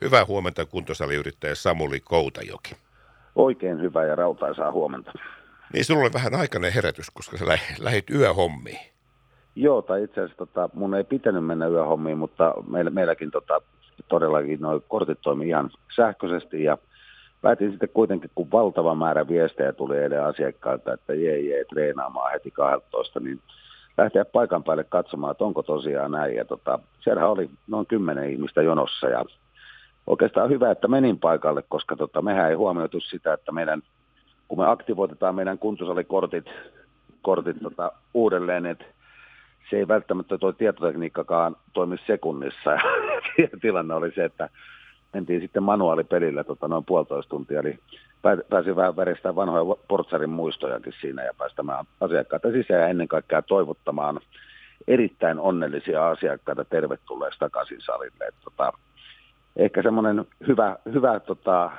Hyvää huomenta kuntosaliyrittäjä Samuli Koutajoki. Oikein hyvää ja rautaisaa huomenta. Niin sinulla oli vähän aikainen herätys, koska sä lähit yöhommiin. Joo, tai itse asiassa tota, mun ei pitänyt mennä yöhommiin, mutta meillä, meilläkin tota, todellakin nuo kortit toimi ihan sähköisesti ja päätin sitten kuitenkin, kun valtava määrä viestejä tuli eilen asiakkailta, että jee, jee, treenaamaan heti 12, niin lähteä paikan päälle katsomaan, että onko tosiaan näin. Ja tota, siellä oli noin kymmenen ihmistä jonossa ja oikeastaan hyvä, että menin paikalle, koska tota, mehän ei huomioitu sitä, että meidän, kun me aktivoitetaan meidän kuntosalikortit kortit, tota, uudelleen, että se ei välttämättä tuo tietotekniikkakaan toimi sekunnissa. Ja tilanne oli se, että mentiin sitten manuaalipelillä tota, noin puolitoista tuntia, eli pääsin vähän väristämään vanhoja portsarin muistojakin siinä ja päästämään asiakkaita sisään ja ennen kaikkea toivottamaan erittäin onnellisia asiakkaita tervetulleeksi takaisin salille. Et, tota, ehkä semmoinen hyvä, hyvä tota,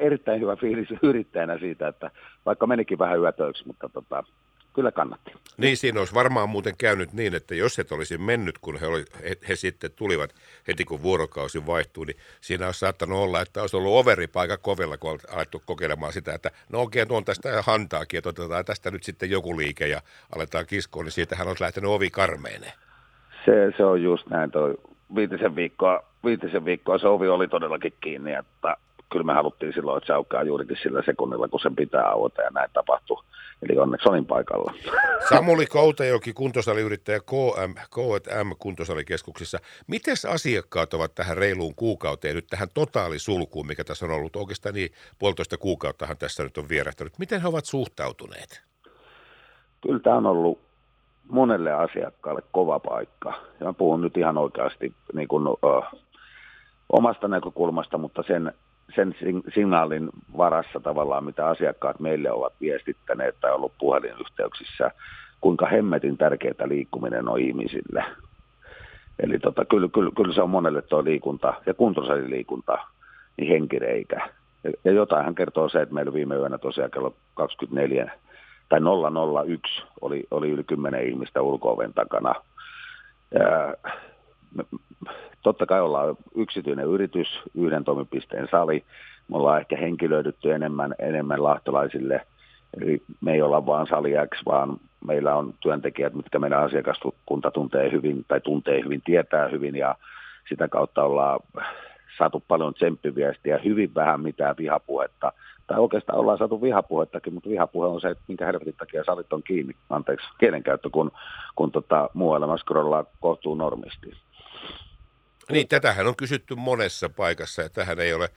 erittäin hyvä fiilis yrittäjänä siitä, että vaikka menikin vähän yötöiksi, mutta tota, kyllä kannatti. Niin, siinä olisi varmaan muuten käynyt niin, että jos et olisi mennyt, kun he, oli, he, he sitten tulivat heti kun vuorokausi vaihtui, niin siinä olisi saattanut olla, että olisi ollut overipaikka kovilla, kun olet alettu kokeilemaan sitä, että no okei, tuon tästä hantaakin, että otetaan tästä nyt sitten joku liike ja aletaan kiskoon, niin siitähän olisi lähtenyt ovi karmeeneen. Se, se on just näin, toi viitisen viikkoa, viitisen viikkoa se ovi oli todellakin kiinni, että kyllä me haluttiin silloin, että se aukeaa juurikin sillä sekunnilla, kun sen pitää aueta ja näin tapahtui. Eli onneksi olin paikalla. Samuli Koutajoki, kuntosaliyrittäjä KM, K&M kuntosalikeskuksissa. Miten asiakkaat ovat tähän reiluun kuukauteen, nyt tähän totaalisulkuun, mikä tässä on ollut oikeastaan niin puolitoista kuukauttahan tässä nyt on vierähtänyt. Miten he ovat suhtautuneet? Kyllä tämä on ollut monelle asiakkaalle kova paikka. Ja mä puhun nyt ihan oikeasti niin kuin, ö, omasta näkökulmasta, mutta sen sen signaalin varassa tavallaan, mitä asiakkaat meille ovat viestittäneet tai ollut puhelinyhteyksissä, kuinka hemmetin tärkeää liikkuminen on ihmisille. Eli tota, kyllä, kyllä, kyllä se on monelle tuo liikunta ja kuntosaliliikunta niin henkireikä. Ja, jotain kertoo se, että meillä viime yönä tosiaan kello 24 tai 001 oli, oli yli 10 ihmistä ulko takana. Ja, totta kai ollaan yksityinen yritys, yhden toimipisteen sali. Me ollaan ehkä henkilöidytty enemmän, enemmän lahtelaisille. Eli me ei olla vaan sali X, vaan meillä on työntekijät, mitkä meidän asiakaskunta tuntee hyvin tai tuntee hyvin, tietää hyvin ja sitä kautta ollaan saatu paljon tsemppiviestiä, hyvin vähän mitään vihapuhetta. Tai oikeastaan ollaan saatu vihapuhettakin, mutta vihapuhe on se, että minkä helvetin takia salit on kiinni, anteeksi kielenkäyttö, kun, kun tota, muu elämä scrollaa kohtuu normisti. Niin, tätähän on kysytty monessa paikassa ja tähän ei ole,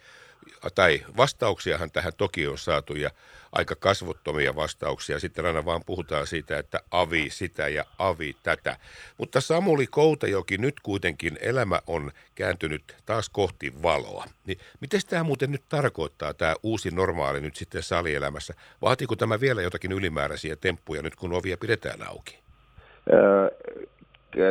tai vastauksiahan tähän toki on saatu ja aika kasvottomia vastauksia. Sitten aina vaan puhutaan siitä, että avi sitä ja avi tätä. Mutta Samuli Koutajoki, nyt kuitenkin elämä on kääntynyt taas kohti valoa. Niin miten tämä muuten nyt tarkoittaa, tämä uusi normaali nyt sitten salielämässä? Vaatiiko tämä vielä jotakin ylimääräisiä temppuja nyt, kun ovia pidetään auki? Öö,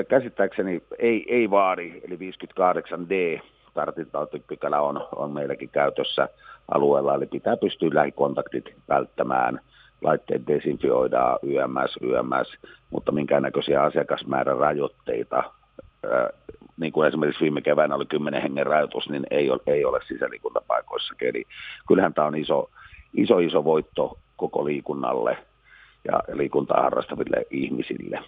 käsittääkseni ei, ei vaadi, eli 58D tartuntatautipykälä on, on meilläkin käytössä alueella, eli pitää pystyä lähikontaktit välttämään, laitteet desinfioidaan YMS, YMS, mutta minkäännäköisiä asiakasmäärän rajoitteita, niin kuin esimerkiksi viime keväänä oli 10 hengen rajoitus, niin ei ole, ei ole sisäliikuntapaikoissa. Eli kyllähän tämä on iso, iso, iso voitto koko liikunnalle ja liikuntaa harrastaville ihmisille.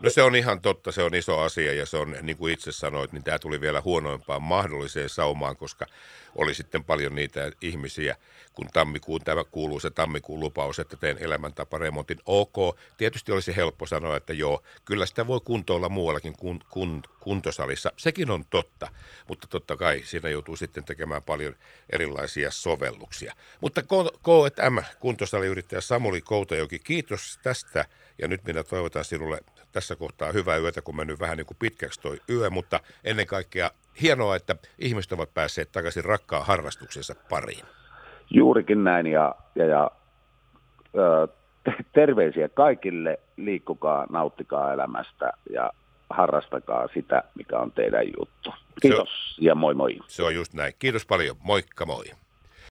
No se on ihan totta, se on iso asia ja se on, niin kuin itse sanoit, niin tämä tuli vielä huonoimpaan mahdolliseen saumaan, koska oli sitten paljon niitä ihmisiä, kun tammikuun tämä kuuluu se tammikuun lupaus, että teen elämäntaparemontin. Ok, tietysti olisi helppo sanoa, että joo, kyllä sitä voi kuntoilla muuallakin kuin kun, kuntosalissa. Sekin on totta, mutta totta kai siinä joutuu sitten tekemään paljon erilaisia sovelluksia. Mutta K&M, kuntosaliyrittäjä Samuli Koutajoki, kiitos tästä ja nyt minä toivotan sinulle tässä kohtaa hyvää yötä, kun mennyt vähän niin kuin pitkäksi toi yö, mutta ennen kaikkea hienoa, että ihmiset ovat päässeet takaisin rakkaan harrastuksensa pariin. Juurikin näin ja, ja, ja ö, terveisiä kaikille, liikkukaa, nauttikaa elämästä ja harrastakaa sitä, mikä on teidän juttu. Kiitos on, ja moi moi. Se on just näin. Kiitos paljon. Moikka moi.